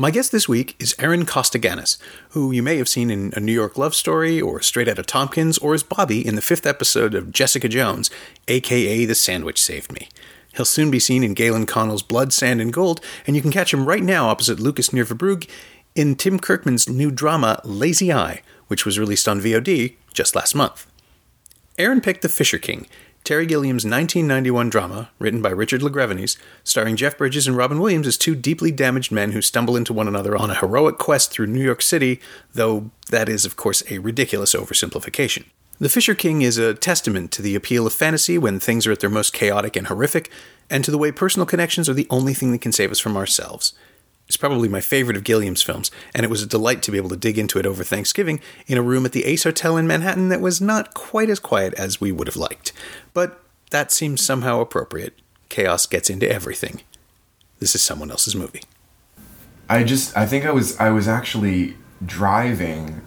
My guest this week is Aaron Costa-Ganis, who you may have seen in A New York Love Story or Straight Outta Tompkins or as Bobby in the fifth episode of Jessica Jones, aka The Sandwich Saved Me. He'll soon be seen in Galen Connell's Blood, Sand, and Gold, and you can catch him right now opposite Lucas Near-Verbrugghe in Tim Kirkman's new drama Lazy Eye, which was released on VOD just last month. Aaron picked The Fisher King, Terry Gilliam's 1991 drama, written by Richard LaGravenese, starring Jeff Bridges and Robin Williams as two deeply damaged men who stumble into one another on a heroic quest through New York City, though that is, of course, a ridiculous oversimplification. The Fisher King is a testament to the appeal of fantasy when things are at their most chaotic and horrific, and to the way personal connections are the only thing that can save us from ourselves. It's probably my favorite of Gilliam's films, and it was a delight to be able to dig into it over Thanksgiving in a room at the Ace Hotel in Manhattan that was not quite as quiet as we would have liked. But that seems somehow appropriate. Chaos gets into everything. This is someone else's movie. I just I think I was I was actually driving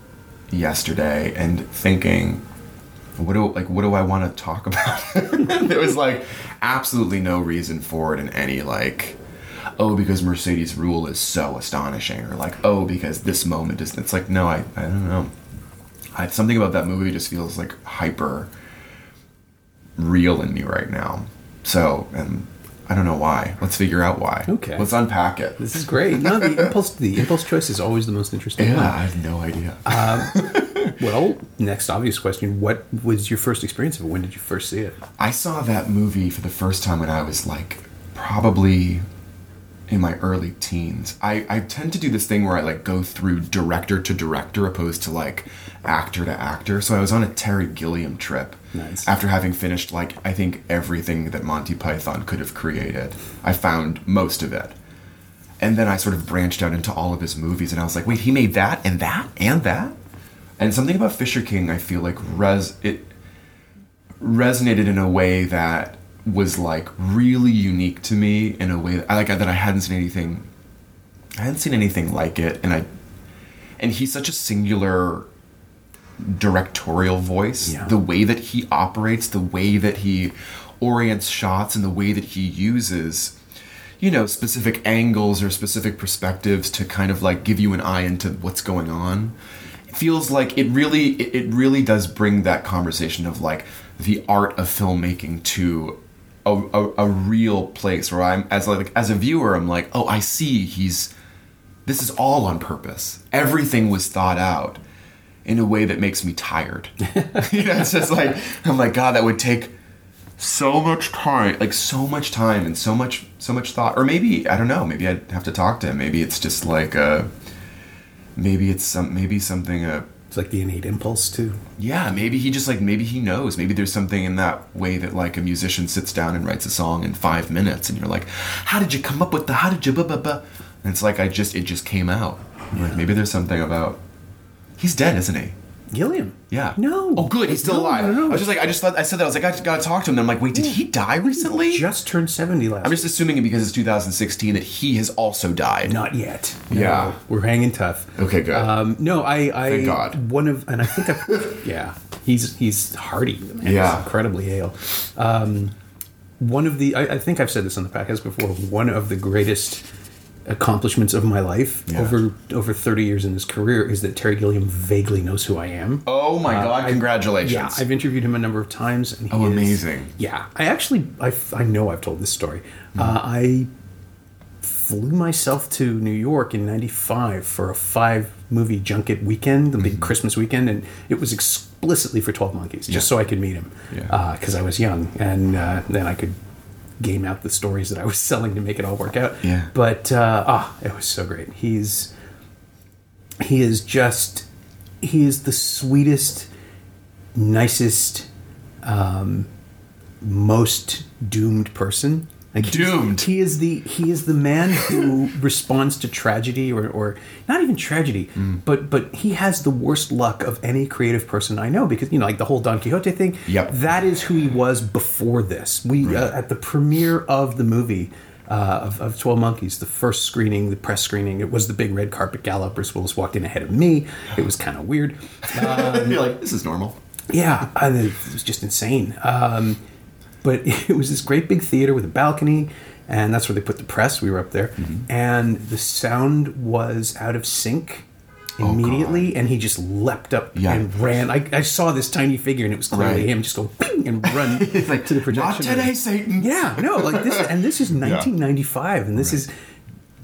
yesterday and thinking what do like what do I want to talk about? there was like absolutely no reason for it in any like oh because Mercedes Ruehl is so astonishing or like oh because this moment is it's like no I I don't know. I, something about that movie just feels like hyper real in me right now. So and I don't know why. Let's figure out why. Okay. Let's unpack it. This is great. No, the impulse the impulse choice is always the most interesting yeah, one. I have no idea. Um, well, next obvious question: What was your first experience of it? When did you first see it? I saw that movie for the first time when I was like probably in my early teens. I, I tend to do this thing where I like go through director to director opposed to like actor to actor. So I was on a Terry Gilliam trip. Nice. After having finished like I think everything that Monty Python could have created. I found most of it. And then I sort of branched out into all of his movies and I was like, wait, he made that and that and that? And something about Fisher King I feel like res it resonated in a way that was like really unique to me in a way that I like that I hadn't seen anything I hadn't seen anything like it and I and he's such a singular directorial voice Yeah. the way that he operates the way that he orients shots and the way that he uses you know specific angles or specific perspectives to kind of like give you an eye into what's going on it feels like it really it, it really does bring that conversation of like the art of filmmaking to a, a, a real place where i'm as like as a viewer i'm like oh i see he's this is all on purpose. Everything was thought out in a way that makes me tired. You know it's just like i'm like god that would take so much time like so much time and so much so much thought. Or maybe i don't know maybe i'd have to talk to him. Maybe it's just like uh maybe it's some maybe something uh It's like the innate impulse too. yeah maybe he just like maybe he knows maybe there's something in that way that like a musician sits down and writes a song in five minutes and you're like how did you come up with the how did you blah, blah, blah? and it's like i just it just came out like maybe there's something about he's dead isn't he Gilliam. yeah. No. Oh, good. He's still No, alive. no, no. I was just like, I just thought, I said that. I was like, I just gotta talk to him. Then I'm like, wait, did he die recently? Just turned seventy last. I'm just assuming it because it's 2016 that he has also died. Not yet. No, Yeah. we're hanging tough. Okay, good. Um, no, I, I Thank God. one of, and I think, I, yeah, he's he's hardy. The man is Yeah. incredibly hale. Um, one of the, I, I think I've said this on the podcast before. One of the greatest accomplishments of my life Yeah. over over 30 years in this career is that Terry Gilliam vaguely knows who I am. oh my God! I- Congratulations. Yeah, I've interviewed him a number of times. And he Oh, is- amazing. Yeah, I actually, I, I know I've told this story. Mm-hmm. Uh, I flew myself to New York in '95 for a five movie junket weekend, the Mm-hmm. big Christmas weekend, and it was explicitly for Twelve Monkeys, just so I could meet him, Yeah. because I was young, and uh, then I could game out the stories that I was selling to make it all work out. Yeah. But uh, ah, it was so great. He's he is just he is the sweetest, nicest, um, most doomed person Like Doomed. He is the he is the man who responds to tragedy or, or not even tragedy, Mm. but but he has the worst luck of any creative person I know because you know like the whole Don Quixote thing. Yep. That is who he was before this. We uh, at the premiere of the movie. Uh, of, of 12 Monkeys, the first screening, the press screening, it was the big red carpet gala. Bruce Willis walked in ahead of me. It was kind of weird. You're like, this is normal. Yeah, I it was just insane. Um, but it was this great big theater with a balcony, and that's where they put the press. We were up there, mm-hmm. and the sound was out of sync oh, immediately, and he just leapt up Yeah. and ran. I, I saw this tiny figure, and it was clearly Right. him just go bing and run like, to the projection. Not today, Satan. Yeah, no, like this, and this is 1995, and this is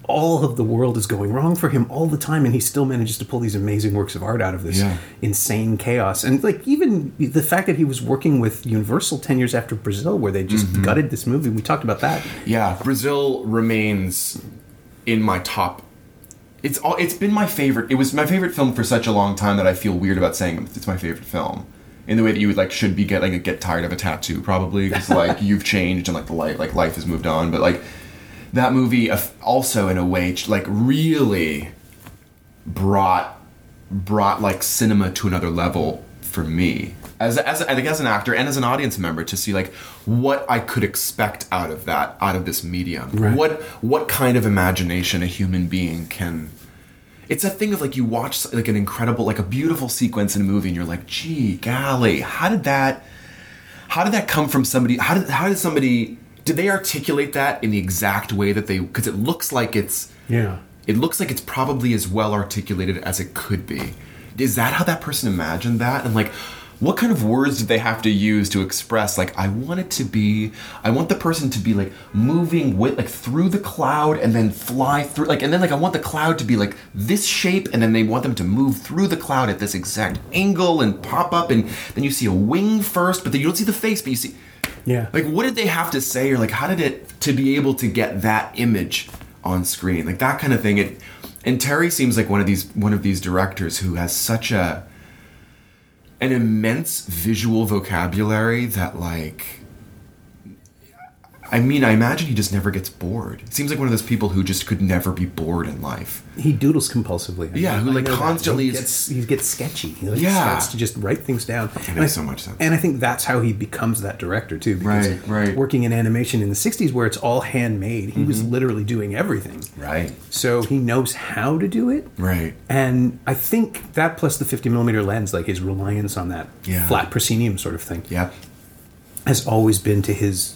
all of the world is going wrong for him all the time, and he still manages to pull these amazing works of art out of this Yeah. insane chaos. And like even the fact that he was working with Universal ten years after Brazil, where they just Mm-hmm. gutted this movie, we talked about that. Yeah, Brazil remains in my top. It's all. It's been my favorite. It was my favorite film for such a long time that I feel weird about saying it's my favorite film. In the way that you would like should be get like get tired of a tattoo probably because like you've changed and like the life like life has moved on. But like that movie uh, also in a way like really brought brought like cinema to another level for me as as I think as an actor and as an audience member to see like what I could expect out of that out of this medium. Right. What what kind of imagination a human being can it's a thing of like you watch like an incredible like a beautiful sequence in a movie and you're like, "Gee, golly, how did that how did that come from somebody how did how did somebody did they articulate that in the exact way that they because it looks like it's Yeah. it looks like it's probably as well articulated as it could be. Is that how that person imagined that? And like, what kind of words did they have to use to express like I want it to be I want the person to be like moving with like through the cloud and then fly through like and then like I want the cloud to be like this shape and then they want them to move through the cloud at this exact angle and pop up and then you see a wing first but then you don't see the face but you see Yeah. like what did they have to say or like how did it to be able to get that image on screen like that kind of thing it and terry seems like one of these one of these directors who has such a an immense visual vocabulary that like I mean, I imagine he just never gets bored. It seems like one of those people who just could never be bored in life. He doodles compulsively. I Yeah, who, like, constantly He gets, he gets sketchy. He like, Yeah. starts to just write things down. It And makes I- so much sense. And I think that's how he becomes that director too. Because Right, right. Working in animation in the '60s, where it's all handmade, he was mm-hmm. literally doing everything. Right. So he knows how to do it. Right. And I think that plus the 50 millimeter lens, like his reliance on that Yeah. flat proscenium sort of thing, Yeah. has always been to his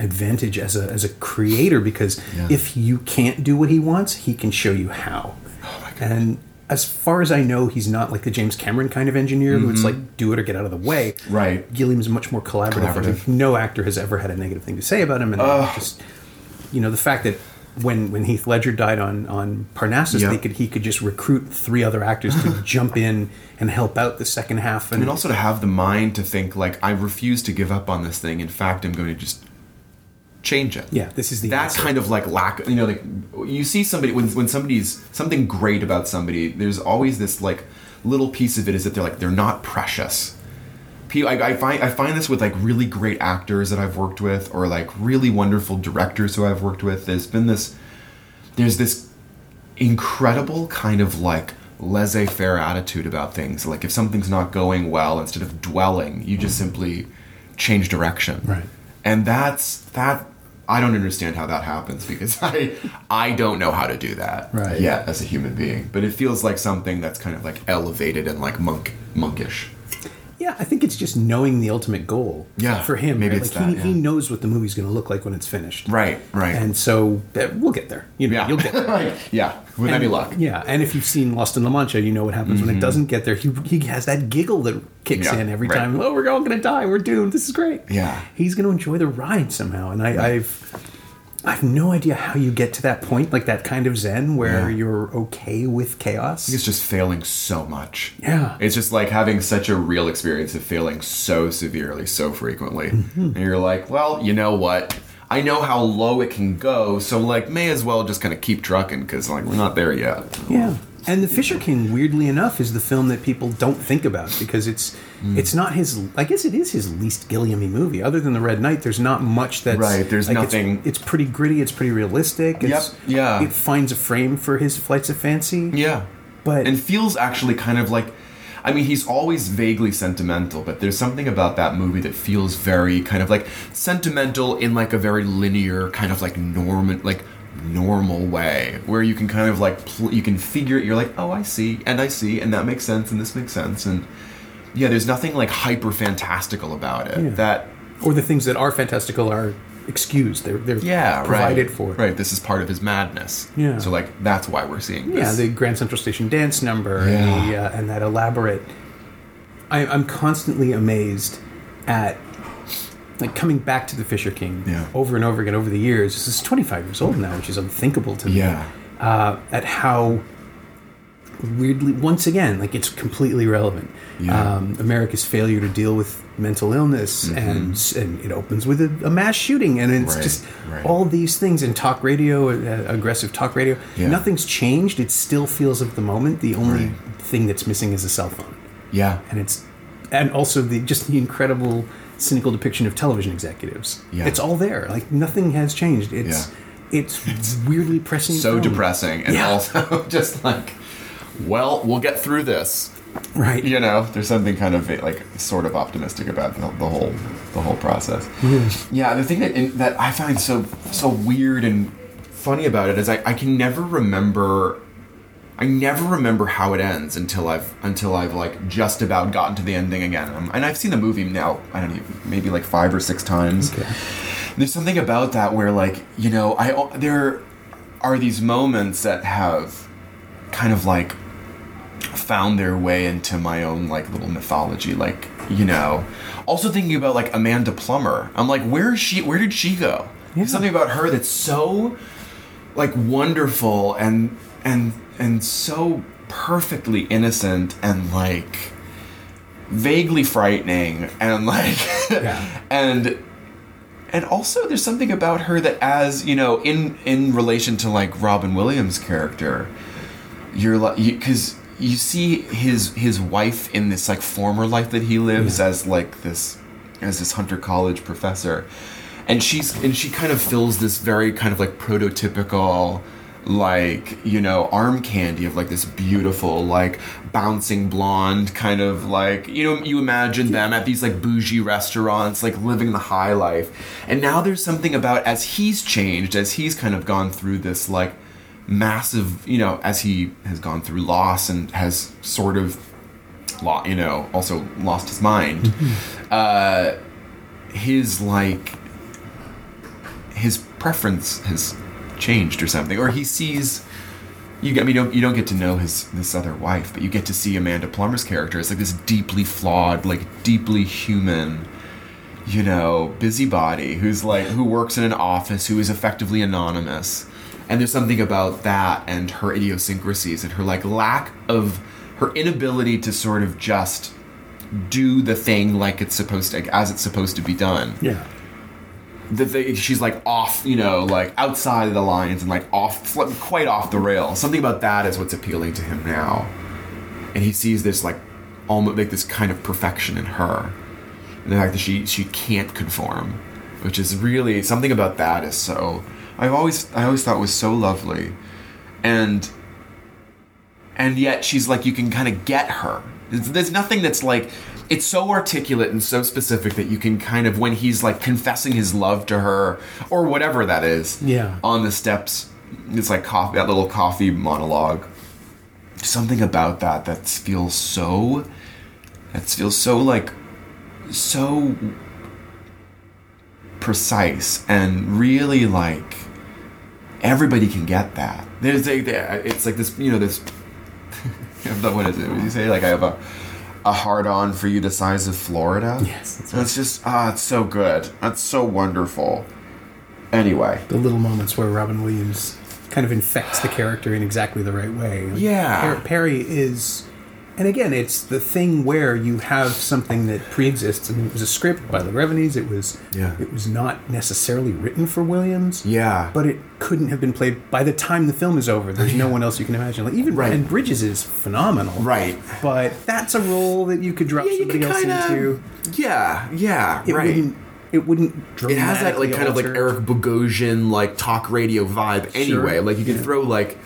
advantage as a as a creator because Yeah. if you can't do what he wants, he can show you how. Oh and as far as I know, he's not like the James Cameron kind of engineer who it's like do it or get out of the way. Mm-hmm. Right. Gilliam's much more collaborative. Collaborative. No actor has ever had a negative thing to say about him, and just you know the fact that. When, when Heath Ledger died on, on Parnassus, they could he could just recruit three other actors to jump in and help out the second half. And And also to have the mind to think like I refuse to give up on this thing. In fact, I'm going to just change it. yeah, this is the that answer. kind of like lack you know like you see somebody when when somebody's something great about somebody there's always this like little piece of it is that they're like they're not precious I, I find I find this with like really great actors that I've worked with or like really wonderful directors who I've worked with there's been this there's this incredible kind of like laissez-faire attitude about things like if something's not going well instead of dwelling you just mm. simply change direction Right. and that's that i don't understand how that happens because i i don't know how to do that Right. yet as a human being but it feels like something that's kind of like elevated and like monk monkish Yeah, I think it's just knowing the ultimate goal. Yeah, for him, maybe right? it's like he, that, he yeah. knows what the movie's going to look like when it's finished. right right And so uh, we'll get there. You know, yeah you'll get there. Right. yeah with any And- luck Yeah, and if you've seen Lost in La Mancha, you know what happens when it doesn't get there. He, he has that giggle that kicks Mm-hmm. Yeah, in every right. time. Oh, we're all going to die. We're doomed. This is great. Yeah. he's going to enjoy the ride somehow. And I, I've I have no idea how you get to that point, like that kind of zen where Yeah. you're okay with chaos. it's just failing so much Yeah. it's just like having such a real experience of failing so severely so frequently Mm-hmm. and you're like well you know what i know how low it can go so like may as well just kind of keep trucking because like we're not there yet Yeah, And The Fisher King, weirdly enough, is the film that people don't think about because it's Hmm. it's not his. I guess it is his least Gilliamy movie. Other than The Red Knight, there's not much that's Right, there's it's- nothing- It's, pretty gritty. It's pretty realistic. It's, Yep, yeah. It finds a frame for his flights of fancy. Yeah. But- and feels actually kind of like I mean, he's always vaguely sentimental, but there's something about that movie that feels very kind of like sentimental in like a very linear kind of like Norman, like normal way where you can kind of like pl- you can figure it you're like, "Oh, I see." And I see, and that makes sense and this makes sense and yeah, there's nothing like hyper fantastical about it. Yeah. That Or the things that are fantastical are excused. They're they're yeah, provided right. for. Right, this is part of his madness. Yeah. So like that's why we're seeing this. Yeah, the Grand Central Station dance number and, Yeah. the, uh, and that elaborate. I, I'm constantly amazed at like coming back to the Fisher King Yeah. over and over again over the years. This is 25 years old now, which is unthinkable to me. Yeah. Uh, at how weirdly, once again, like it's completely relevant. Yeah. Um, America's failure to deal with mental illness, and and it opens with a, a mass shooting, and it's Mm-hmm. Right, just right. all these things in talk radio, uh, aggressive talk radio. Yeah. Nothing's changed. It still feels of the moment. The only Right. thing that's missing is a cell phone, Yeah. and it's and also the just the incredible cynical depiction of television executives. Yeah. It's all there. Like nothing has changed. It's it's weirdly pressing. so film. depressing and Yeah. also just like well we'll get through this right? you know there's something kind of like sort of optimistic about the, the whole the whole process yeah the thing that in, that i find so so weird and funny about it is I, I can never remember I never remember how it ends until I've until I've like just about gotten to the ending again. Um, and I've seen the movie now. I don't know, maybe like five or six times. Okay. There's something about that where like you know I there are these moments that have kind of like found their way into my own like little mythology like you know also thinking about like amanda plummer i'm like where is she where did she go There's something about her that's so like wonderful and and and so perfectly innocent and like vaguely frightening and like Yeah. and and also there's something about her that as you know in in relation to like robin williams character you're like because you, see his his wife in this like former life that he lives as like this as this hunter college professor and she's and she kind of fills this very kind of like prototypical like you know arm candy of like this beautiful like bouncing blonde kind of like you know you imagine them at these like bougie restaurants like living the high life. And now there's something about as he's changed as he's kind of gone through this like massive you know as he has gone through loss and has sort of lo- you know also lost his mind uh his like his preference has changed or something or he sees you get I you don't you don't get to know his this other wife but you get to see Amanda Plummer's character It's like this deeply flawed like deeply human you know busybody who's like who works in an office who is effectively anonymous and there's something about that and her idiosyncrasies and her like lack of her inability to sort of just do the thing like it's supposed to as it's supposed to be done Yeah. That she's like off, you know, like outside of the lines and like off, quite off the rail. Something about that is what's appealing to him now, and he sees this like almost like this kind of perfection in her, and the fact that she she can't conform, which is really something about that is so. I've always I always thought was so lovely, and and yet she's like you can kind of get her. There's, there's nothing that's like it's so articulate and so specific that you can kind of when he's like confessing his love to her or whatever that is. Yeah. On the steps, it's like coffee that little coffee monologue. Something about that that feels so that feels so like so precise and really like everybody can get that. There's a, there- it's like this, you know, this. what is it? What do you say? Like I have a a hard on for you the size of Florida. Yes, that's it's just ah, it's so good. That's so wonderful. Anyway, the little moments where Robin Williams kind of infects the character in exactly the right way. Like, Yeah. Per- Perry is And again, it's the thing where you have something that pre-exists. I mean, it was a script by LaGravenese. It was Yeah. it was not necessarily written for Williams. Yeah. But it couldn't have been played by the time the film is over. There's no one else you can imagine. Like even Right. and Bridges is phenomenal. Right. But that's a role that you could drop Yeah, somebody else kinda- into. Yeah, yeah, It right. wouldn't it wouldn't It has that like kind of like Eric Bogosian like talk radio vibe anyway. Sure. Like you can throw like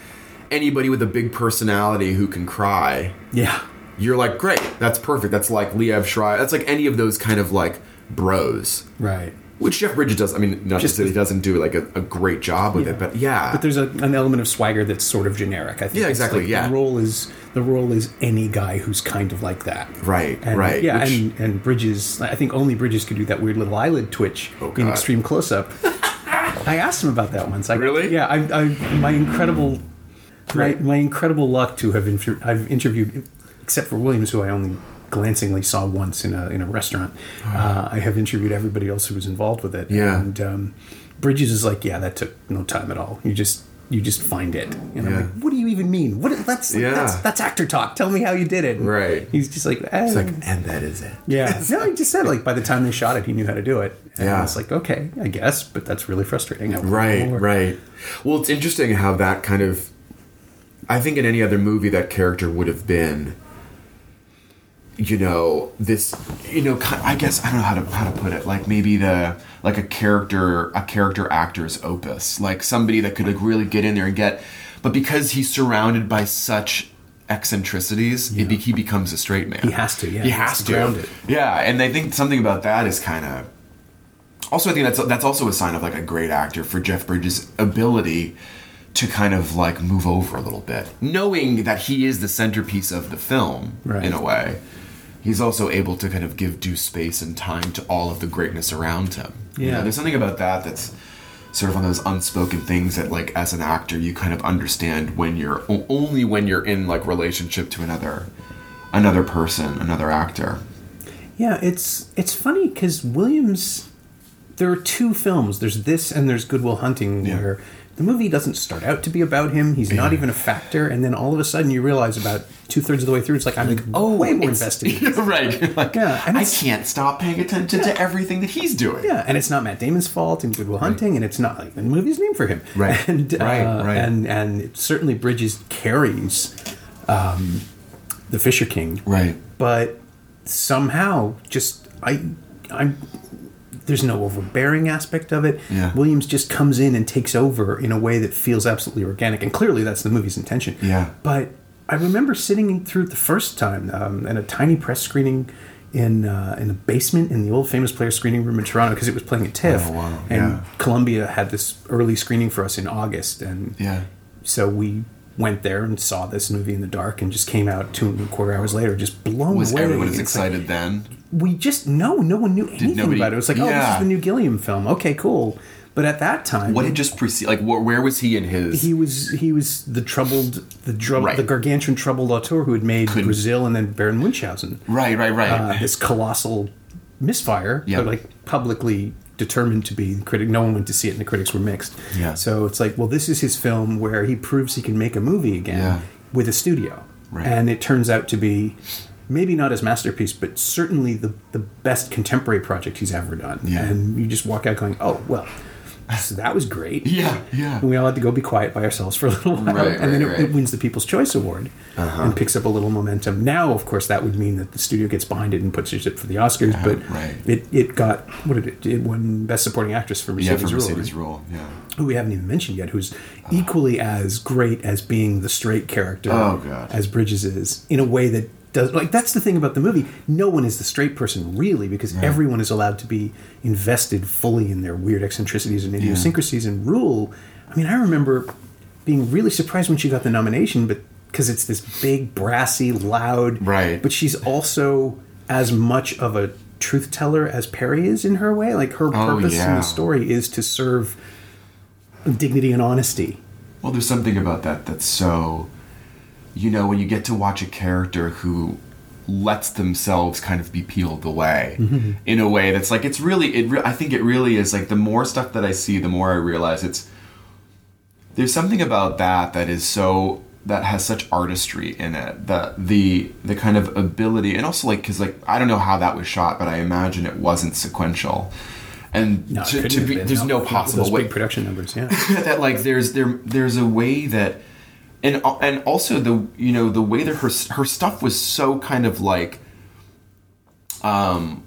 anybody with a big personality who can cry. Yeah. You're like, great, that's perfect. That's like Liev Schreiber. That's like any of those kind of like bros. Right. Which Jeff Bridges does. I mean, not Just just that he doesn't do like a, a great job with Yeah. it, but yeah. But there's a, an element of swagger that's sort of generic. I think. Yeah, exactly, like yeah. The role is the role is any guy who's kind of like that. right, And, right. Yeah, Which- and, and Bridges. I think only Bridges could do that weird little eyelid twitch Oh, in extreme close up. I asked him about that once. I, Really? Yeah. I, I my incredible, my, my incredible luck to have inter- I've interviewed, except for Williams, who I only glancingly saw once in a in a restaurant. Uh, I have interviewed everybody else who was involved with it. Yeah. And um, Bridges is like, yeah, that took no time at all. You just you just find it. And I'm Yeah. like, what do you even mean? What that's Yeah. that's that's actor talk. Tell me how you did it. And Right. He's just like, eh. it's like, and that is it. Yeah. No, he just said like by the time they shot it, he knew how to do it. And Yeah. It's like okay, I guess, but that's really frustrating. Right, right. Well, it's interesting how that kind of. I think in any other movie, that character would have been. You know this. You know, I guess I don't know how to how to put it. Like maybe the like a character a character actor's opus, like somebody that could like really get in there and get. But because he's surrounded by such eccentricities, it be, he becomes a straight man. He has to, yeah, He he has has to to. ground it. Yeah, and I think something about that is kind of also, I think that's that's also a sign of like a great actor for Jeff Bridges' ability to kind of like move over a little bit, knowing that he is the centerpiece of the film Right. in a way. He's also able to kind of give due space and time to all of the greatness around him. You know, Yeah. there's something about that that's sort of one of those unspoken things that like as an actor you kind of understand when you're o- only when you're in like relationship to another another person, another actor. Yeah, it's it's funny because Williams. There are two films. There's this and there's Goodwill Hunting, Yeah. where the movie doesn't start out to be about him. He's not even a factor, and then all of a sudden you realize about two thirds of the way through, it's like I'm like, Oh, way more invested. right. Like, Yeah, and I can't stop paying attention to everything that he's doing. Yeah, and it's not Matt Damon's fault in Goodwill Hunting, and it's not like the movie's named for him. Right. and uh, Right, right. and and it certainly Bridges carries um, the Fisher King, Right. But somehow, just I, I'm. There's no overbearing aspect of it. Yeah. Williams just comes in and takes over in a way that feels absolutely organic, and clearly that's the movie's intention. Yeah. But I remember sitting through it the first time um, in a tiny press screening in uh, in the basement in the old famous player screening room in Toronto because it was playing at TIFF. Oh, wow. And Yeah. Columbia had this early screening for us in August, and Yeah. so we went there and saw this movie in the dark and just came out two and a quarter hours later just blown Was away. everyone as It's like- excited then? We just no, no one knew anything nobody- about it. It was like, oh, this is the new Gilliam film. Okay, cool. But at that time, What had just preceded? Like, wh- where was he in his? he was he was the troubled the Right. the gargantuan troubled auteur who had made Couldn't- Brazil and then Baron Munchausen. right, right, right. Uh, this colossal misfire, Yeah. but like publicly determined to be the critic. No one went to see it, and the critics were mixed. Yeah. So it's like, well, this is his film where he proves he can make a movie again Yeah. with a studio, Right. and it turns out to be maybe not his masterpiece, but certainly the the best contemporary project he's ever done. Yeah. And you just walk out going, oh well. So that was great. Yeah, yeah. And we all had to go be quiet by ourselves for a little while, Right, and then it, right. it wins the People's Choice Award uh-huh. and picks up a little momentum. Now, of course, that would mean that the studio gets behind it and puts it for the Oscars. Uh-huh, but right. it it got what did it? It won Best Supporting Actress for yeah, Mercedes for Ruehl, Mercedes right? Ruehl. Yeah. who we haven't even mentioned yet, who's uh-huh. equally as great as being the straight character Oh, God. as Bridges is, in a way that does like that's the thing about the movie. No one is the straight person really, because everyone is allowed to be invested fully in their weird eccentricities and idiosyncrasies. And Ruehl, I mean, I remember being really surprised when she got the nomination, but because it's this big, brassy, loud, Right. But she's also as much of a truth teller as Perry is in her way. Like her Oh, purpose in the story is to serve dignity and honesty. Well, there's something about that that's so, you know, when you get to watch a character who lets themselves kind of be peeled away mm-hmm. in a way that's like it's really it. Re- I think it really is like the more stuff that I see, the more I realize it's. There's something about that that is so that has such artistry in it the the the kind of ability and also like because like i don't know how that was shot but i imagine it wasn't sequential and No, to, to be been, there's no With possible way big production numbers. Yeah. that like there's there there's a way that and and also the you know the way that her her stuff was so kind of like um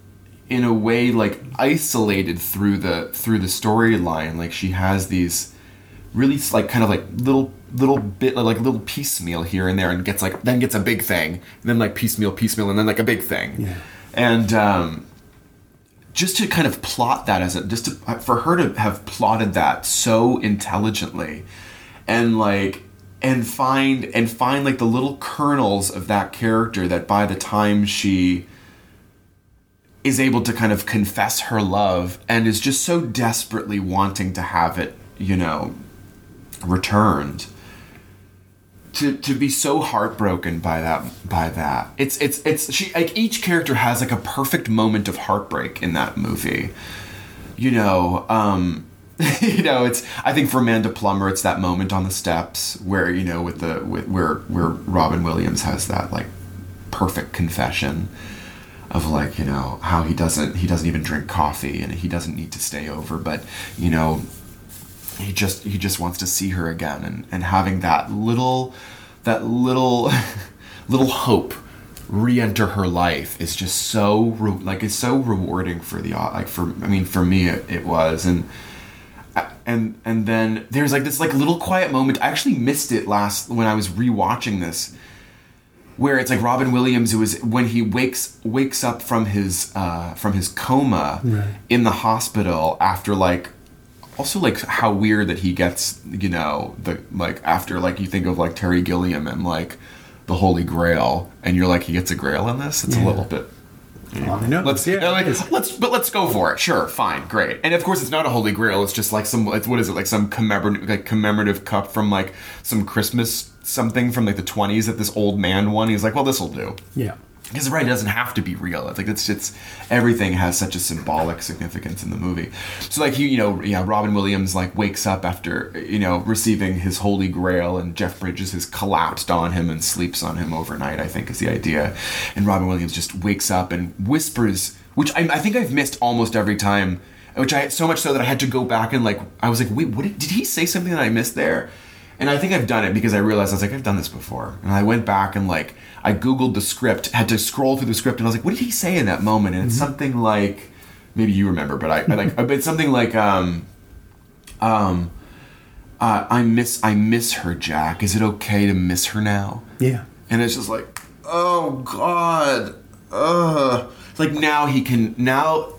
in a way like isolated through the through the storyline like she has these really like kind of like little little bit like little piecemeal here and there and gets like then gets a big thing and then like piecemeal piecemeal and then like a big thing Yeah. and um just to kind of plot that as a just to, for her to have plotted that so intelligently and like and find and find like the little kernels of that character that by the time she is able to kind of confess her love and is just so desperately wanting to have it you know returned to to be so heartbroken by that by that. It's it's it's she like each character has like a perfect moment of heartbreak in that movie. You know um you know it's i think for amanda plummer it's that moment on the steps where you know with the with where where robin williams has that like perfect confession of like you know how he doesn't he doesn't even drink coffee and he doesn't need to stay over but you know he just he just wants to see her again and and having that little that little little hope re-enter her life is just so re- like it's so rewarding for the like for I mean for me it, it was and and and then there's like this like little quiet moment. I actually missed it last when I was rewatching this where it's like Robin Williams who is when he wakes wakes up from his uh, from his coma Right. in the hospital after like also like how weird that he gets you know the like after like you think of like Terry Gilliam and like the Holy Grail and you're like he gets a Grail in this? It's a little bit On the nose. Let's yeah. Uh, yeah, like, let's but let's go for it. Sure, fine, great. And of course, it's not a holy grail. It's just like some it's, what is it like some commemorative like commemorative cup from like some Christmas something from like the twenties that this old man won. He's like, well, this will do. yeah. Because right, it doesn't have to be real. It's like it's it's everything has such a symbolic significance in the movie. So like you you know yeah Robin Williams like wakes up after you know receiving his holy grail and Jeff Bridges has collapsed on him and sleeps on him overnight. I think is the idea, and Robin Williams just wakes up and whispers, which I, I think I've missed almost every time. Which I so much so that I had to go back and like I was like wait what did, did he say something that I missed there? And I think I've done it because I realized I was like, I've done this before. And I went back and like I Googled the script, had to scroll through the script, and I was like, what did he say in that moment? And it's something like maybe you remember, but I, I like but it's something like um um uh, I miss I miss her, Jack. Is it okay to miss her now? Yeah. And it's just like, oh God, ugh. Like now he can now,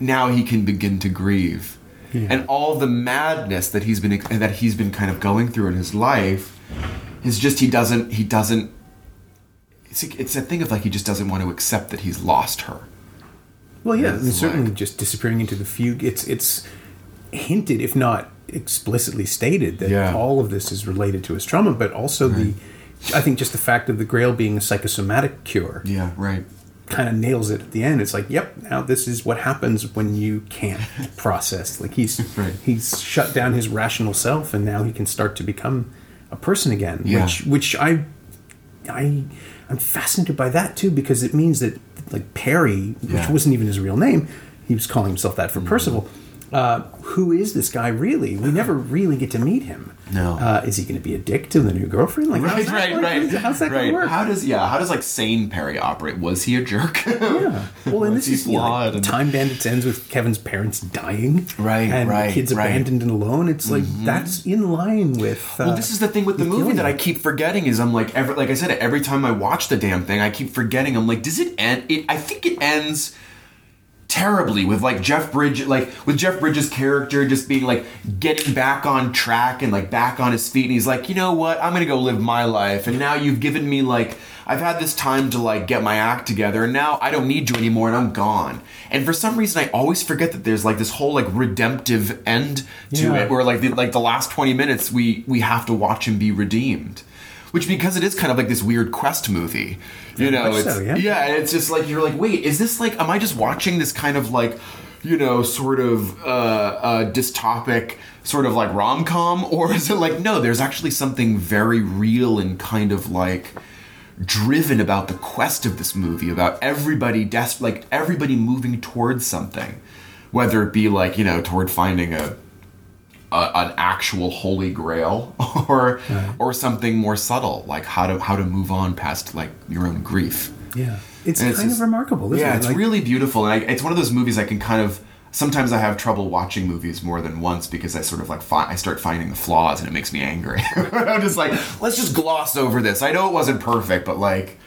now he can begin to grieve, Yeah. and all the madness that he's been that he's been kind of going through in his life is just he doesn't he doesn't. It's a, it's a thing of like he just doesn't want to accept that he's lost her. Well, yeah, and certainly like- just disappearing into the fugue. It's it's hinted, if not explicitly stated, that Yeah. all of this is related to his trauma, but also the. I think just the fact of the Grail being a psychosomatic cure Yeah, right. Kind of nails it at the end. It's like, yep, now this is what happens when you can't process. Like he's Right. he's shut down his rational self, and now he can start to become a person again. Yeah. Which which I I I'm fascinated by that too because it means that like Perry, which Yeah. wasn't even his real name, he was calling himself that for Mm-hmm. Percival. Uh, who is this guy really? We never really get to meet him. No. Uh, is he going to be a dick to the new girlfriend? Like, Right, right, right. How's that right. work? How does yeah? How does like sane Perry operate? Was he a jerk? Yeah. Well, and this is you know, flawed and- Time Bandits ends with Kevin's parents dying. Right, And right, kids right. Mm-hmm. abandoned and alone. It's like that's in line with. Uh, Well, this is the thing with the with movie that I keep forgetting is I'm like every like I said every time I watch the damn thing I keep forgetting I'm like does it end it I think it ends terribly with like Jeff Bridge like with Jeff Bridges character just being like getting back on track and like back on his feet. And he's like you know what? I'm gonna go live my life. And now you've given me like I've had this time to like get my act together and now I don't need you anymore and I'm gone. And for some reason I always forget that there's like this whole like redemptive end to Yeah. it where like the, like the last 20 minutes we we have to watch him be redeemed which because it is kind of like this weird quest movie you know it's so, yeah. and it's just like you're like wait is this like am i just watching this kind of like you know, sort of uh, uh, dystopic, sort of like rom com, or is it like no? There's actually something very real and kind of like driven about the quest of this movie, about everybody des- like everybody moving towards something, whether it be like you know toward finding a a, an actual holy grail or Right. or something more subtle like how to how to move on past like your own grief Yeah. It's And kind just- of remarkable, isn't yeah it? it's Like- really beautiful and I, it's one of those movies i can kind of sometimes i have trouble watching movies more than once because i sort of like fi- i start finding the flaws and it makes me angry i'm just like let's just gloss over this i know it wasn't perfect but like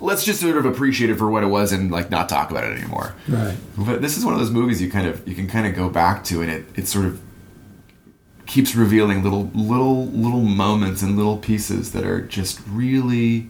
let's just sort of appreciate it for what it was and like not talk about it anymore Right. but this is one of those movies you kind of you can kind of go back to and it it sort of keeps revealing little little little moments and little pieces that are just really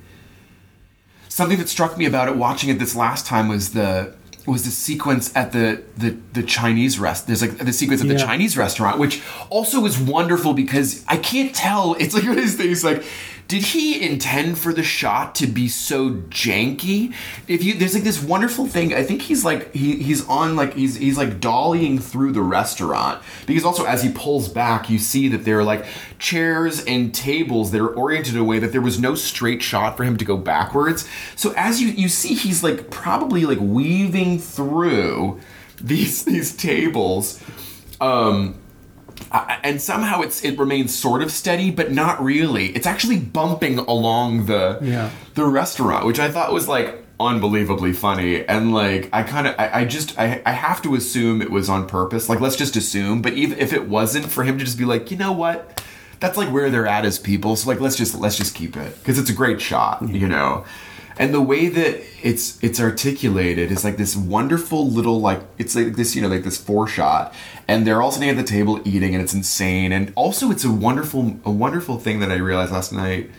something that struck me about it watching it this last time was the was the sequence at the the, the Chinese rest. There's like the sequence at the Chinese restaurant, which also is wonderful because I can't tell. It's like one of these things like. Did he intend for the shot to be so janky? If you there's like this wonderful thing. I think he's like he, he's on like he's he's like dollying through the restaurant because also as he pulls back, you see that there are like chairs and tables that are oriented in a way that there was no straight shot for him to go backwards. So as you you see, he's like probably like weaving through these these tables. Um, I- and somehow it's it remains sort of steady, but not really. It's actually bumping along the Yeah. the restaurant, which I thought was like unbelievably funny. And like I kind of I, I just I, I have to assume it was on purpose. Like let's just assume. But even if it wasn't, for him to just be like, you know what, that's like where they're at as people. So like let's just let's just keep it because it's a great shot, you know. And the way that it's it's articulated is like this wonderful little like it's like this you know like this four shot, and they're all sitting at the table eating, and it's insane. And also it's a wonderful a wonderful thing that I realized last night.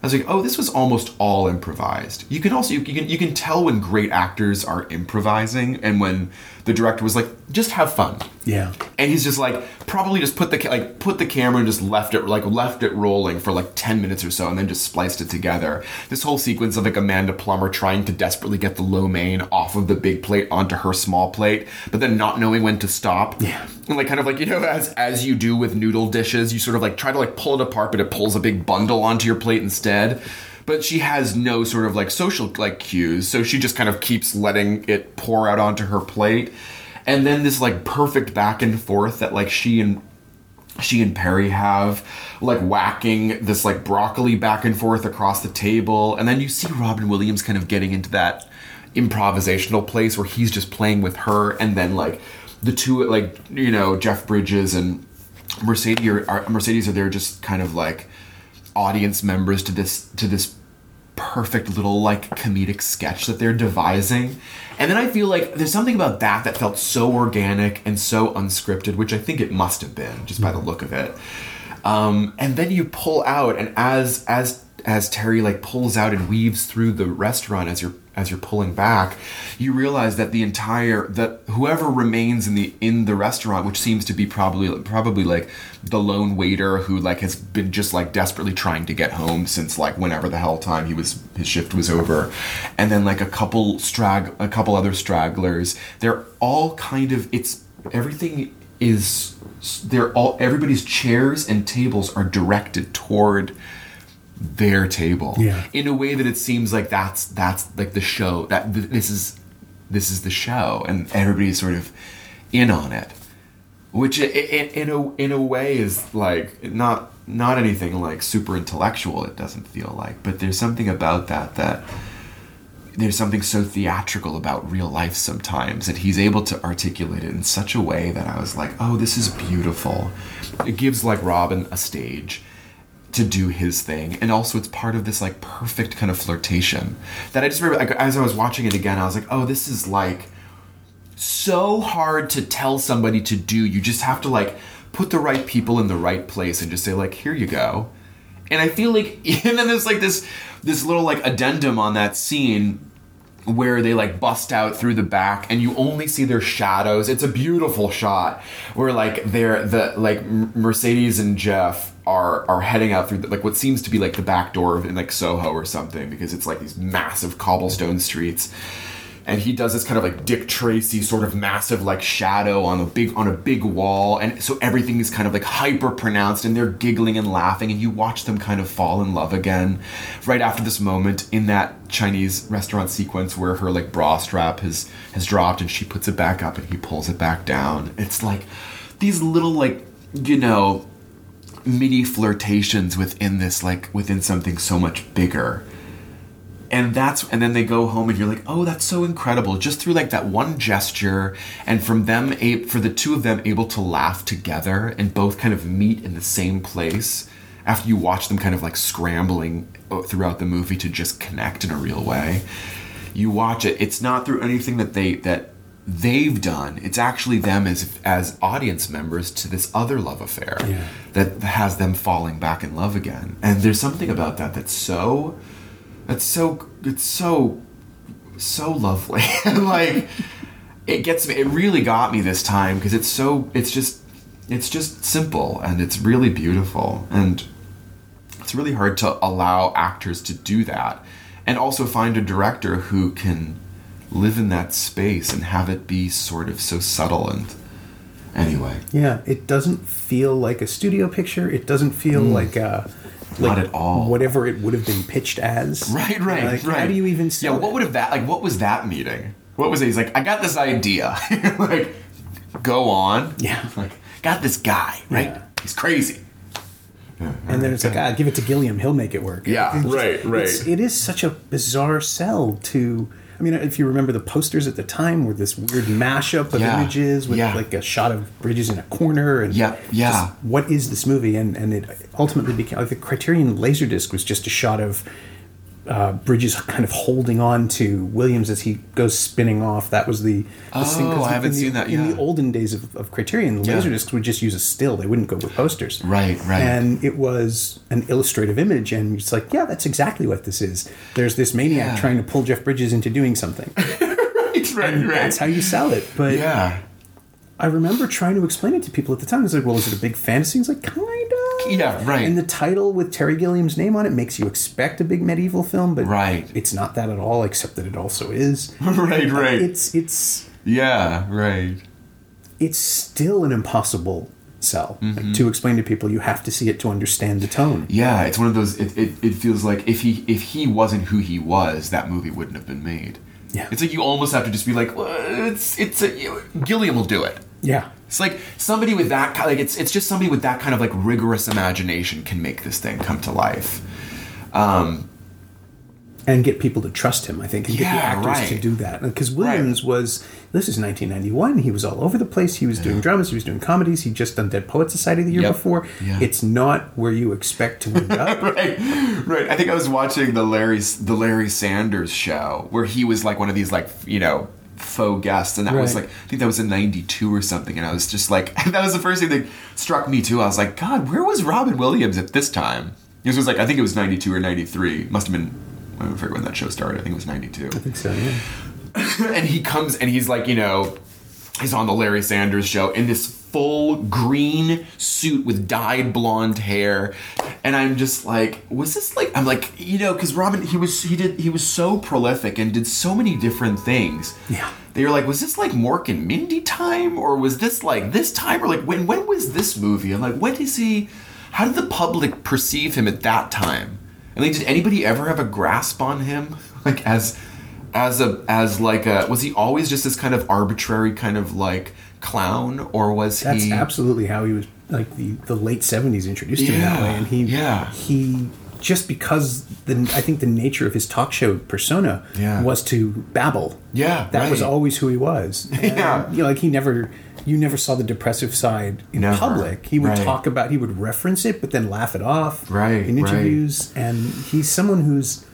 I was like, oh, this was almost all improvised. You can also you can you can tell when great actors are improvising and when the director was like, just have fun. Yeah. And he's just like probably just put the like put the camera and just left it like left it rolling for like 10 minutes or so and then just spliced it together. This whole sequence of like Amanda Plummer trying to desperately get the lo mein off of the big plate onto her small plate, but then not knowing when to stop. Yeah. And like kind of like you know as as you do with noodle dishes, you sort of like try to like pull it apart but it pulls a big bundle onto your plate instead. But she has no sort of like social like cues, so she just kind of keeps letting it pour out onto her plate. And then this like perfect back and forth that like she and she and Perry have like whacking this like broccoli back and forth across the table. And then you see Robin Williams kind of getting into that improvisational place where he's just playing with her and then like the two like you know Jeff Bridges and Mercedes are, Mercedes are there just kind of like audience members to this to this perfect little like comedic sketch that they're devising. And then I feel like there's something about that that felt so organic and so unscripted, which I think it must have been just by the look of it. Um, and then you pull out, and as as as Terry like pulls out and weaves through the restaurant as you're as you're pulling back, you realize that the entire that whoever remains in the in the restaurant, which seems to be probably probably like the lone waiter who like has been just like desperately trying to get home since like whenever the hell time he was his shift was over, and then like a couple strag a couple other stragglers. They're all kind of it's everything is they're all everybody's chairs and tables are directed toward their table Yeah. in a way that it seems like that's that's like the show that th- this is this is the show and everybody's sort of in on it which i- i- in a in a way is like not not anything like super intellectual it doesn't feel like but there's something about that that there's something so theatrical about real life sometimes that he's able to articulate it in such a way that I was like, oh, this is beautiful. It gives like Robin a stage to do his thing, and also it's part of this like perfect kind of flirtation that I just remember as I was watching it again, I was like, oh, this is like so hard to tell somebody to do. You just have to like put the right people in the right place and just say like, here you go. And I feel like and then there's like this this little like addendum on that scene where they like bust out through the back and you only see their shadows. It's a beautiful shot where like they're the like Mercedes and Jeff are are heading out through the, like what seems to be like the back door of in like Soho or something because it's like these massive cobblestone streets and he does this kind of like Dick Tracy sort of massive like shadow on a big on a big wall, and so everything is kind of like hyper pronounced, and they're giggling and laughing, and you watch them kind of fall in love again, right after this moment in that Chinese restaurant sequence where her like bra strap has has dropped, and she puts it back up, and he pulls it back down. It's like these little like you know mini flirtations within this like within something so much bigger. And that's and then they go home and you're like oh that's so incredible. Just through like that one gesture and from them a- for the two of them able to laugh together and both kind of meet in the same place after you watch them kind of like scrambling uh, throughout the movie to just connect in a real way you watch it. It's not through anything that they that they've done it's actually them as as audience members to this other love affair Yeah. that has them falling back in love again. And there's something about that that's so that's so it's so so lovely. Like it gets me it really got me this time because it's so it's just it's just simple and it's really beautiful. And it's really hard to allow actors to do that and also find a director who can live in that space and have it be sort of so subtle and anyway Yeah, it doesn't feel like a studio picture. It doesn't feel like uh Not at all. Whatever it would have been pitched as. Right, right, Like, right. How do you even Yeah, what it? would have that like? What was that meeting? What was it? He's like, I got this idea. like, go on. Yeah. Like, got this guy. Right. Yeah. He's crazy. and then it's like, ah, give it to Gilliam. He'll make it work. Yeah, It's right, right. It's, it is such a bizarre sell to. I mean, if you remember the posters at the time, were this weird mashup of Yeah, images with yeah. like a shot of Bridges in a corner, and Yeah, yeah. what is this movie? And and it ultimately became like the Criterion Laserdisc was just a shot of uh, Bridges kind of holding on to Williams as he goes spinning off. That was the, the Oh, 'cause I haven't in the, seen that, In yeah. the olden days of, of Criterion, the Yeah. Laserdiscs would just use a still; they wouldn't go with posters. Right, right. And it was an illustrative image, and it's like, yeah, that's exactly what this is. There's this maniac Yeah. trying to pull Jeff Bridges into doing something. right, right, That's how you sell it. But Yeah. I remember trying to explain it to people at the time. It's like, well, is it a big fantasy? It's like, kind of. Yeah, right. And the title with Terry Gilliam's name on it makes you expect a big medieval film, but Right. it's not that at all. Except that it also is. right, right. It's it's yeah, right. it's still an impossible sell Mm-hmm. Like, to explain to people. You have to see it to understand the tone. Yeah, it's one of those. It, it, it feels like if he if he wasn't who he was, that movie wouldn't have been made. Yeah. It's like you almost have to just be like, well, it's it's a, Gilliam will do it. Yeah. It's like somebody with that kind like it's it's just somebody with that kind of like rigorous imagination can make this thing come to life. Um, and get people to trust him. I think and get the Yeah, actors right. to do that because Williams was. This is 1991. He was all over the place. He was doing dramas. He was doing comedies. He just done Dead Poet Society the year Yep. before. Yeah. It's not where you expect to end up. right, right. I think I was watching the Larry the Larry Sanders show where he was like one of these like you know faux guests, and that was like I think that was in '92 or something, and I was just like that was the first thing that struck me too. I was like, God, where was Robin Williams at this time? This was like I think it was '92 or '93. Must have been. I don't forget when that show started. I think it was '92. I think so. Yeah. and he comes and he's like, you know, he's on the Larry Sanders show in this full green suit with dyed blonde hair. And I'm just like, was this like I'm like, you know, because Robin he was he did he was so prolific and did so many different things. Yeah. They were like, was this like Mork and Mindy time? Or was this like this time? Or like when when was this movie? And like when is he how did the public perceive him at that time? And like did anybody ever have a grasp on him? Like as as a as like a was he always just this kind of arbitrary kind of like clown or was he That's he absolutely how he was. Like the the late 70s introduced him that way, and he yeah. he just because the I think the nature of his talk show persona Yeah. was to babble. Yeah, that was always who he was. And, Yeah. you know, like he never. You never saw the depressive side in Never. public. He would Right. talk about, he would reference it, but then laugh it off Right, in right. interviews. And he's someone who's,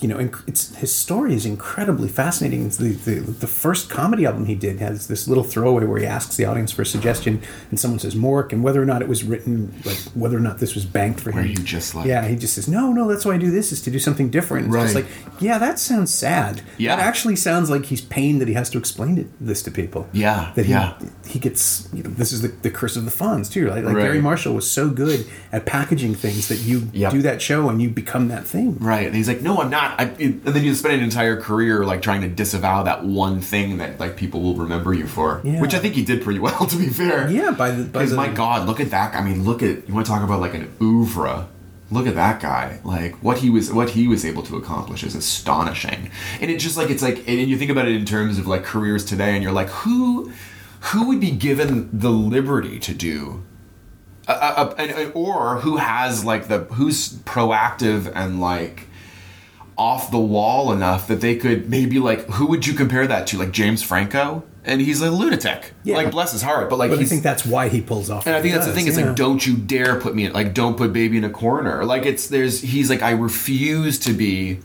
you know, it's his story is incredibly fascinating. It's the, the the first comedy album he did has this little throwaway where he asks the audience for a suggestion, and someone says Mork, and whether or not it was written, like whether or not this was banked for him. Where he just, like- yeah, he just says no, no, that's why I do this is to do something different. It's just like yeah, that sounds sad. Yeah. that actually sounds like he's pained that he has to explain it, this to people. Yeah, that he yeah. he gets you know this is the, the curse of the Fonz too. Right? Like Right. Garry Marshall was so good at packaging things that you Yep. do that show and you become that thing. Right. And he's like, no, I'm not I, and then you spend an entire career like trying to disavow that one thing that like people will remember you for, Yeah. which I think he did pretty well. To be fair, Yeah, by the- by Because the- my God, look at that. I mean, look at you want to talk about like an oeuvre. Look at that guy. Like what he was, what he was able to accomplish is astonishing. And it just like it's like, and you think about it in terms of like careers today, and you're like, who, who would be given the liberty to do uh, uh, or who has like the who's proactive and like off the wall enough that they could maybe like who would you compare that to like James Franco and he's a lunatic Yeah. like bless his heart but like But I think that's why he pulls off. and I think that's the does, thing. It's yeah. like, don't you dare put me in, like, don't put baby in a corner. Like, it's, there's, he's like, I refuse to be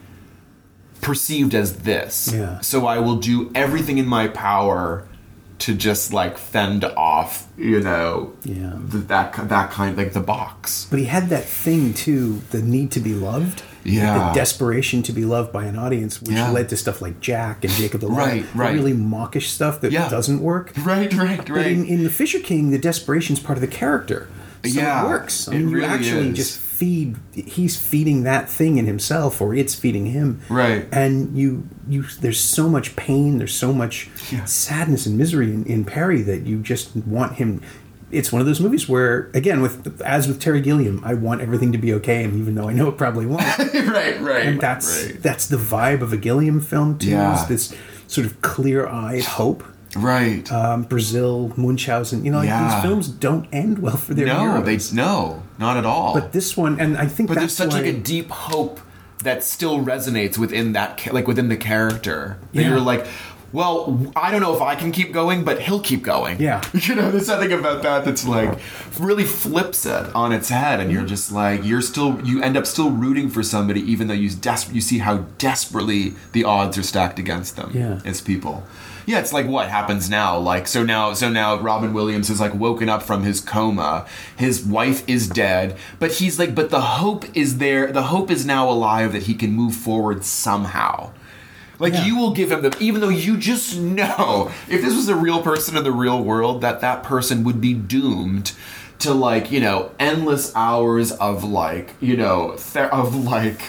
perceived as this. Yeah. So I will do everything in my power to just, like, fend off, you know, Yeah. th- that, that kind, like, the box. But he had that thing too, the need to be loved. Yeah. The desperation to be loved by an audience, which Yeah. led to stuff like Jack and Jakob the Right, Liar. right. Really mawkish stuff that Yeah. doesn't work. Right, right, But right. in, in The Fisher King, the desperation is part of the character. So Yeah, it works. I it mean, you really actually is. just feed. He's feeding that thing in himself, or it's feeding him. Right. And you, you. There's so much pain. There's so much Yeah. sadness and misery in, in Perry that you just want him. It's one of those movies where, again, with as with Terry Gilliam, I want everything to be okay, and even though I know it probably won't, right, right. and that's right. that's the vibe of a Gilliam film too. Yeah. Is this sort of clear-eyed hope Right. um, Brazil, Munchausen. You know, like Yeah. these films don't end well for their no, heroes. they, no, not at all. But this one, and I think But there's such like a deep hope that still resonates within that, like within the character. That Yeah. you're like, well, I don't know if I can keep going, but he'll keep going. Yeah. You know, there's something about that that's like really flips it on its head, and you're just like, you're still, you end up still rooting for somebody, even though you des- you see how desperately the odds are stacked against them. Yeah. as people. Yeah, it's like what happens now. Like so now, so now Robin Williams is like woken up from his coma. His wife is dead, but he's like, but the hope is there. The hope is now alive that he can move forward somehow. Like Yeah. you will give him the, even though you just know if this was a real person in the real world, that that person would be doomed to like you know endless hours of like you know ther- of like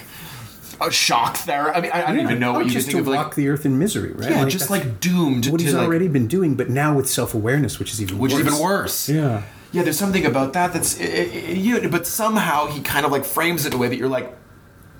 a shock therapy. I mean, I, I don't Yeah. even know Oh, what you just think to of like walk the earth in misery, right? yeah, just like doomed to what he's like, already been doing, but now with self-awareness, which is even which worse. is even worse. Yeah. yeah. There's something about that that's i- i- you, but somehow he kind of like frames it in a way that you're like,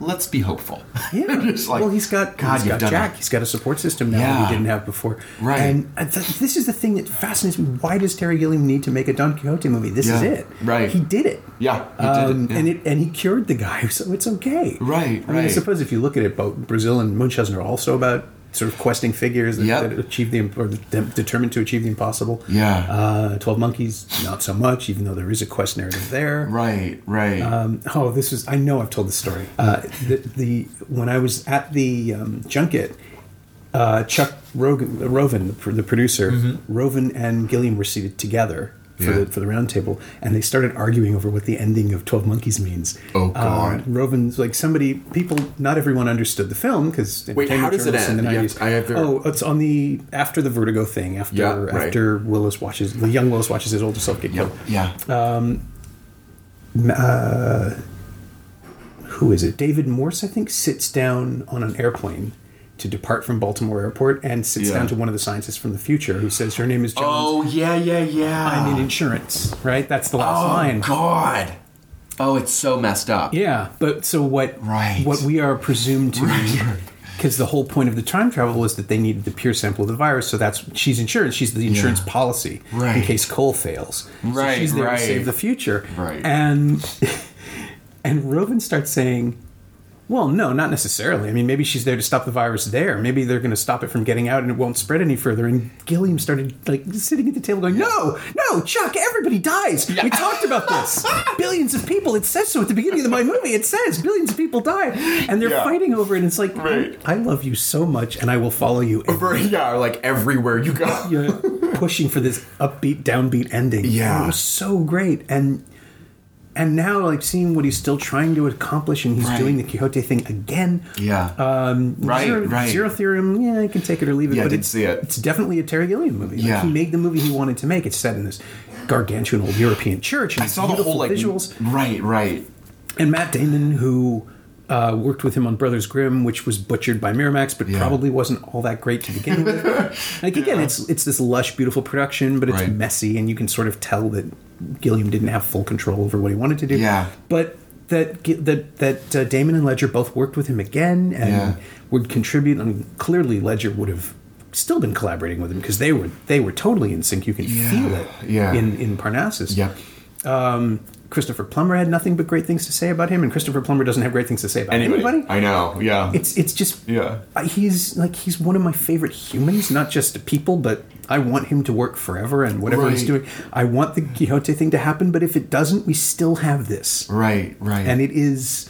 let's be hopeful. Yeah. Just like, well, he's got God, he's got Jack. He's got a support system now that he didn't have before. Right. And th- this is the thing that fascinates me. Why does Terry Gilliam need to make a Don Quixote movie? This is it. Right. He did it. Yeah, he did Um, it, yeah. And it and he cured the guy, so it's okay. Right, I mean, I suppose if you look at it, both Brazil and Munchausen are also about sort of questing figures that, Yep. that achieve the or determined to achieve the impossible. Yeah. Uh, Twelve Monkeys, not so much, even though there is a quest narrative there. right, right. Um, oh, this is. I know I've told this story. Uh, the, the when I was at the um, junket, uh, Chuck Rogan, Roven, the, the producer, Roven and Gilliam were seated together for. Yeah. the for the round table, and they started arguing over what the ending of Twelve Monkeys means. Oh, God. Uh, Roven's like somebody. People, not everyone understood the film because Wait, how does it In the end? 90s. to- I have to- oh, it's on the after the Vertigo thing. After Yeah, right. after Willis watches the young Willis watches his older self get killed yeah. who is it? David Morse, I think, sits down on an airplane to depart from Baltimore Airport and sits Yeah. down to one of the scientists from the future who says, Her name is Jones. oh yeah, yeah, yeah. I'm in insurance, right? That's the last oh line. God. Oh, it's so messed up. Yeah, but so what? Right. What we are presumed to Right. because the whole point of the time travel was that they needed the pure sample of the virus. So that's she's insurance. She's the insurance Yeah. policy in case Cole fails. So Right, she's there right. to save the future. Right. And and Roven starts saying. Well, no, not necessarily. I mean, maybe she's there to stop the virus there. Maybe they're going to stop it from getting out and it won't spread any further. And Gilliam started like sitting at the table going, "No, no, Chuck, everybody dies. We talked about this. billions of people. It says so at the beginning of my movie. It says billions of people die, and they're Yeah. fighting over it. And it's like, Right. I love you so much, and I will follow you. Over- yeah, like everywhere you go. You're pushing for this upbeat, downbeat ending. Yeah. And it was so great, and and now like seeing what he's still trying to accomplish, and he's Right. doing the Quixote thing again. Yeah. Um, Right, Zero, right. Zero Theorem, yeah, I can take it or leave it. Yeah, I but it's, see it. It's definitely a Terry Gilliam movie. Like, Yeah. he made the movie he wanted to make. It's set in this gargantuan old European church. And I saw the whole like visuals. right, right. And Matt Damon, who Uh, worked with him on Brothers Grimm, which was butchered by Miramax, but Yeah. probably wasn't all that great to begin with. like again, it's it's this lush, beautiful production, but it's Right. messy, and you can sort of tell that Gilliam didn't have full control over what he wanted to do. Yeah. but that that that uh, Damon and Ledger both worked with him again and Yeah. would contribute. I mean, clearly Ledger would have still been collaborating with him because they were they were totally in sync. You can Yeah. feel it Yeah. in in Parnassus. Yep. Christopher Plummer had nothing but great things to say about him, and Christopher Plummer doesn't have great things to say about anybody. I know. Yeah. It's it's just Yeah. he's like he's one of my favorite humans, not just people, but I want him to work forever and whatever he's doing. I want the Quixote thing to happen, but if it doesn't, we still have this, right. Right. and it is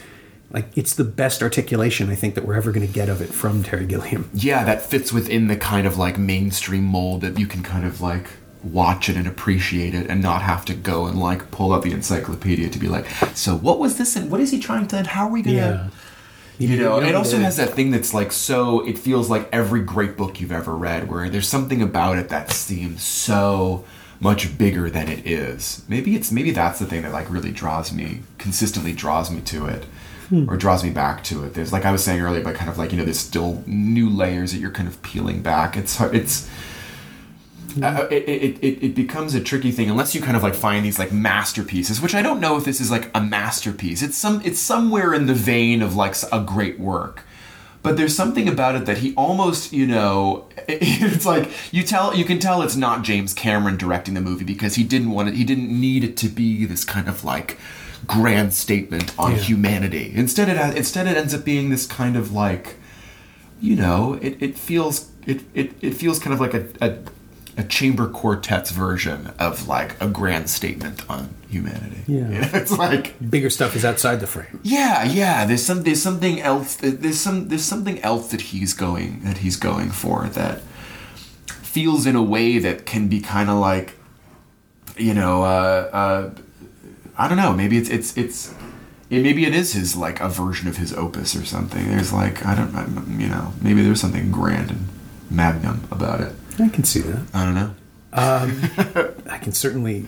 like it's the best articulation I think that we're ever going to get of it from Terry Gilliam. yeah, that fits within the kind of like mainstream mold that you can kind of like watch it and appreciate it and not have to go and like pull out the encyclopedia to be like, so what was this and what is he trying to and how are we gonna You know, don't it also has that thing that's like so. It feels like every great book you've ever read, where there's something about it that seems so much bigger than it is. Maybe it's maybe that's the thing that like really draws me, consistently draws me to it, hmm. or draws me back to it. There's like I was saying earlier, but kind of like you know, there's still new layers that you're kind of peeling back. It's. It's uh, it, it, it, it becomes a tricky thing unless you kind of like find these like masterpieces which i don't know if this is like a masterpiece. It's some it's somewhere in the vein of like a great work. But there's something about it that he almost you know it's like you tell you can tell it's not james cameron directing the movie because he didn't want it he didn't need it to be this kind of like grand statement on Yeah. humanity. Instead it instead it ends up being this kind of like you know, it, it feels it, it, it feels kind of like a, a a chamber quartet's version of like a grand statement on humanity. Yeah. You know, it's like Bigger stuff is outside the frame. yeah, yeah. There's some there's something else there's some there's something else that he's going that he's going for that feels in a way that can be kind of like you know uh, uh, I don't know maybe it's it's it's it, maybe it is his like a version of his opus or something. There's like I don't you know maybe there's something grand and magnum about it. I can see that. I don't know. I can certainly.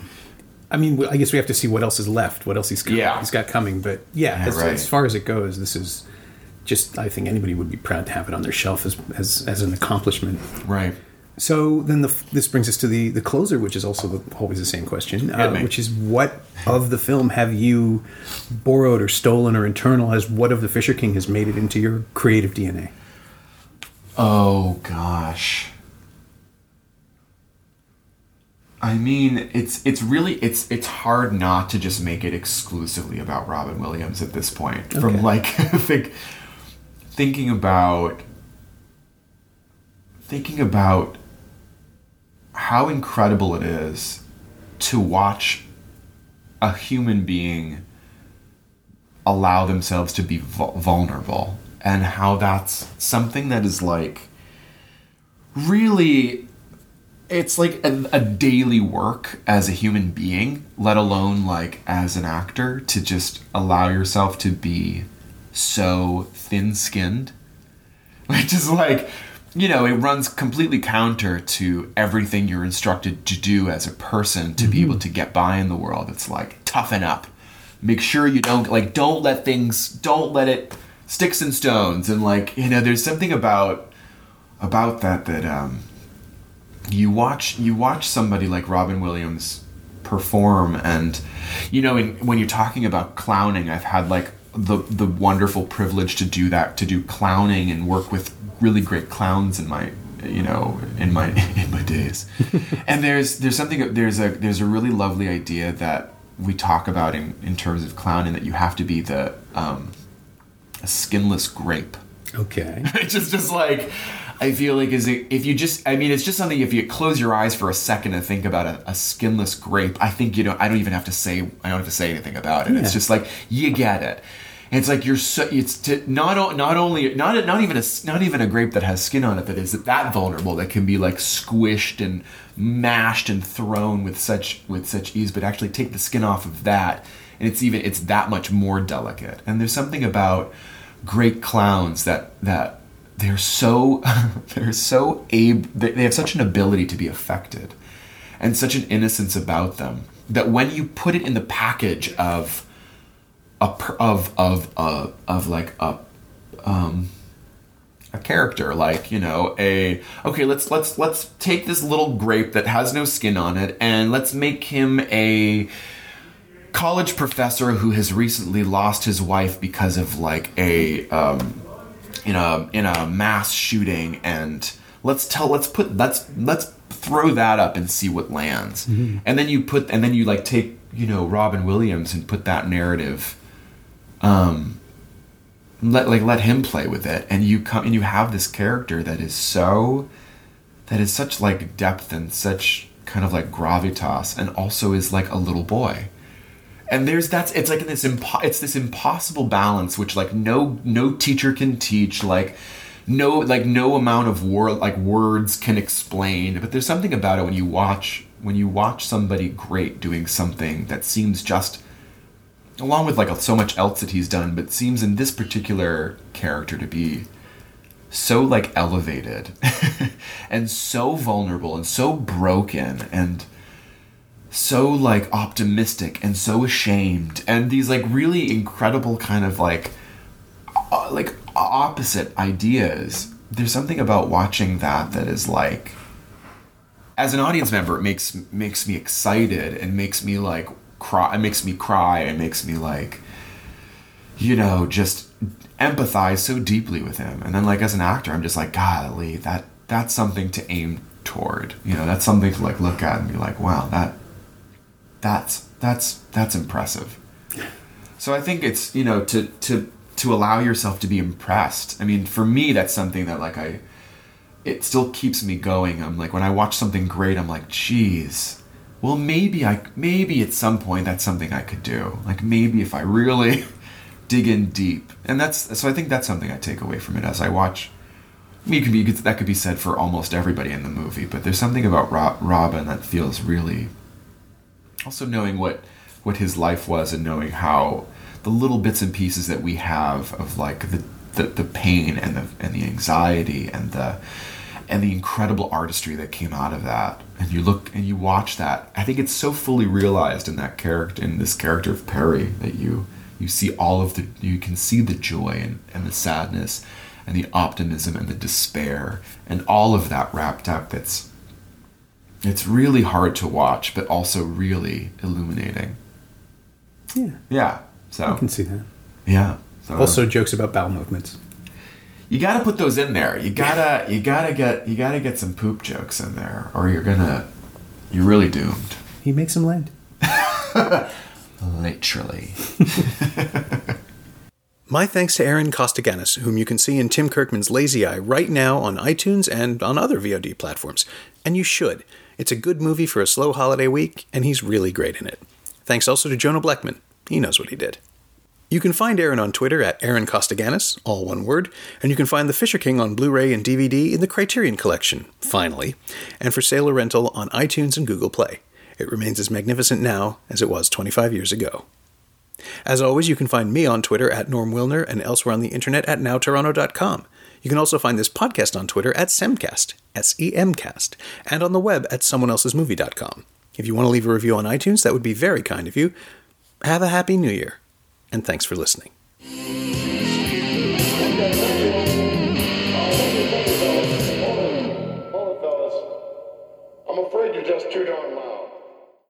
I mean, I guess we have to see what else is left, what else he's got, Yeah. he's got coming. But yeah, as, right. as far as it goes, this is just. I think anybody would be proud to have it on their shelf as as, as an accomplishment. Right. So then the, this brings us to the the closer, which is also the, always the same question, uh, which is what of the film have you borrowed or stolen or internalized? What of the Fisher King has made it into your creative DNA? Oh gosh. I mean, it's it's really it's it's hard not to just make it exclusively about Robin Williams at this point. Okay. From like think, thinking about thinking about how incredible it is to watch a human being allow themselves to be vulnerable and how that's something that is like really it's like a, a daily work as a human being let alone like as an actor to just allow yourself to be so thin-skinned. Which is like you know it runs completely counter to everything you're instructed to do as a person to be able to get by in the world. It's like toughen up. Make sure you don't like don't let things don't let it sticks and stones and like you know there's something about about that that um you watch you watch somebody like Robin Williams perform and you know in, when you're talking about clowning I've had like the the wonderful privilege to do that to do clowning and work with really great clowns in my you know in my in my days and there's there's something there's a there's a really lovely idea that we talk about in in terms of clowning that you have to be the um a skinless grape Okay. it's just just like I feel like is it if you just I mean it's just something if you close your eyes for a second and think about a, a skinless grape I think you know I don't even have to say I don't have to say anything about it. It's just like you get it. And it's like you're so it's to not not only not not even a not even a grape that has skin on it that is that vulnerable that can be like squished and mashed and thrown with such with such ease but actually take the skin off of that. And it's even it's that much more delicate. And there's something about great clowns that that they're so they're so able they have such an ability to be affected and such an innocence about them that when you put it in the package of a per- of of uh, of like a um a character like you know a okay let's let's let's take this little grape that has no skin on it and let's make him a college professor who has recently lost his wife because of like a um in a in a mass shooting and let's tell let's put let's let's throw that up and see what lands. And then you put and then you like take you know robin williams and put that narrative um let like let him play with it. And you come and you have this character that is so that is such like depth and such kind of like gravitas and also is like a little boy and there's that's it's like this impo- it's this impossible balance which like no no teacher can teach like no like no amount of word like words can explain. But there's something about it when you watch when you watch somebody great doing something that seems just along with like so much else that he's done but seems in this particular character to be so like elevated and so vulnerable and so broken and so like optimistic and so ashamed and these like really incredible kind of like uh, like opposite ideas. There's something about watching that that is like as an audience member it makes makes me excited and makes me like cry it makes me cry and makes me like you know just empathize so deeply with him. And then like as an actor i'm just like golly that that's something to aim toward. You know that's something to like look at and be like wow that that's that's that's impressive. So i think it's you know to to to allow yourself to be impressed. I mean for me that's something that like i it still keeps me going. I'm like when i watch something great i'm like geez well maybe i maybe at some point that's something i could do. Like maybe if i really dig in deep. And that's so i think that's something i take away from it as i watch. Be that could be said for almost everybody in the movie, but there's something about Ro- Robin that feels really. Also, knowing what what his life was and knowing how the little bits and pieces that we have of like the the, the pain and the and the anxiety and the and the incredible artistry that came out of that. And you look and you watch that. I think it's so fully realized in that character in this character of perry that you you see all of the you can see the joy and, and the sadness and the optimism and the despair and all of that wrapped up it's it's really hard to watch but also really illuminating Yeah, yeah so I can see that. yeah so Also, jokes about bowel movements. you gotta put those in there you gotta you gotta get you gotta get some poop jokes in there or you're gonna you're really doomed He makes them land. literally My thanks to Aaron Costa-Ganis, whom you can see in Tim Kirkman's Lazy Eye right now on iTunes and on other VOD platforms. And you should. It's a good movie for a slow holiday week, and he's really great in it. Thanks also to Jonah Blackman. He knows what he did. You can find Aaron on Twitter at Aaron Costaganis, all one word, and you can find The Fisher King on Blu ray and DVD in the Criterion Collection, finally, and for sale or rental on iTunes and Google Play. It remains as magnificent now as it was 25 years ago. As always, you can find me on Twitter at Norm Wilner and elsewhere on the internet at nowtoronto.com. You can also find this podcast on Twitter at Semcast, S E M cast, and on the web at someoneelsesmovie.com. If you want to leave a review on iTunes, that would be very kind of you. Have a happy new year, and thanks for listening.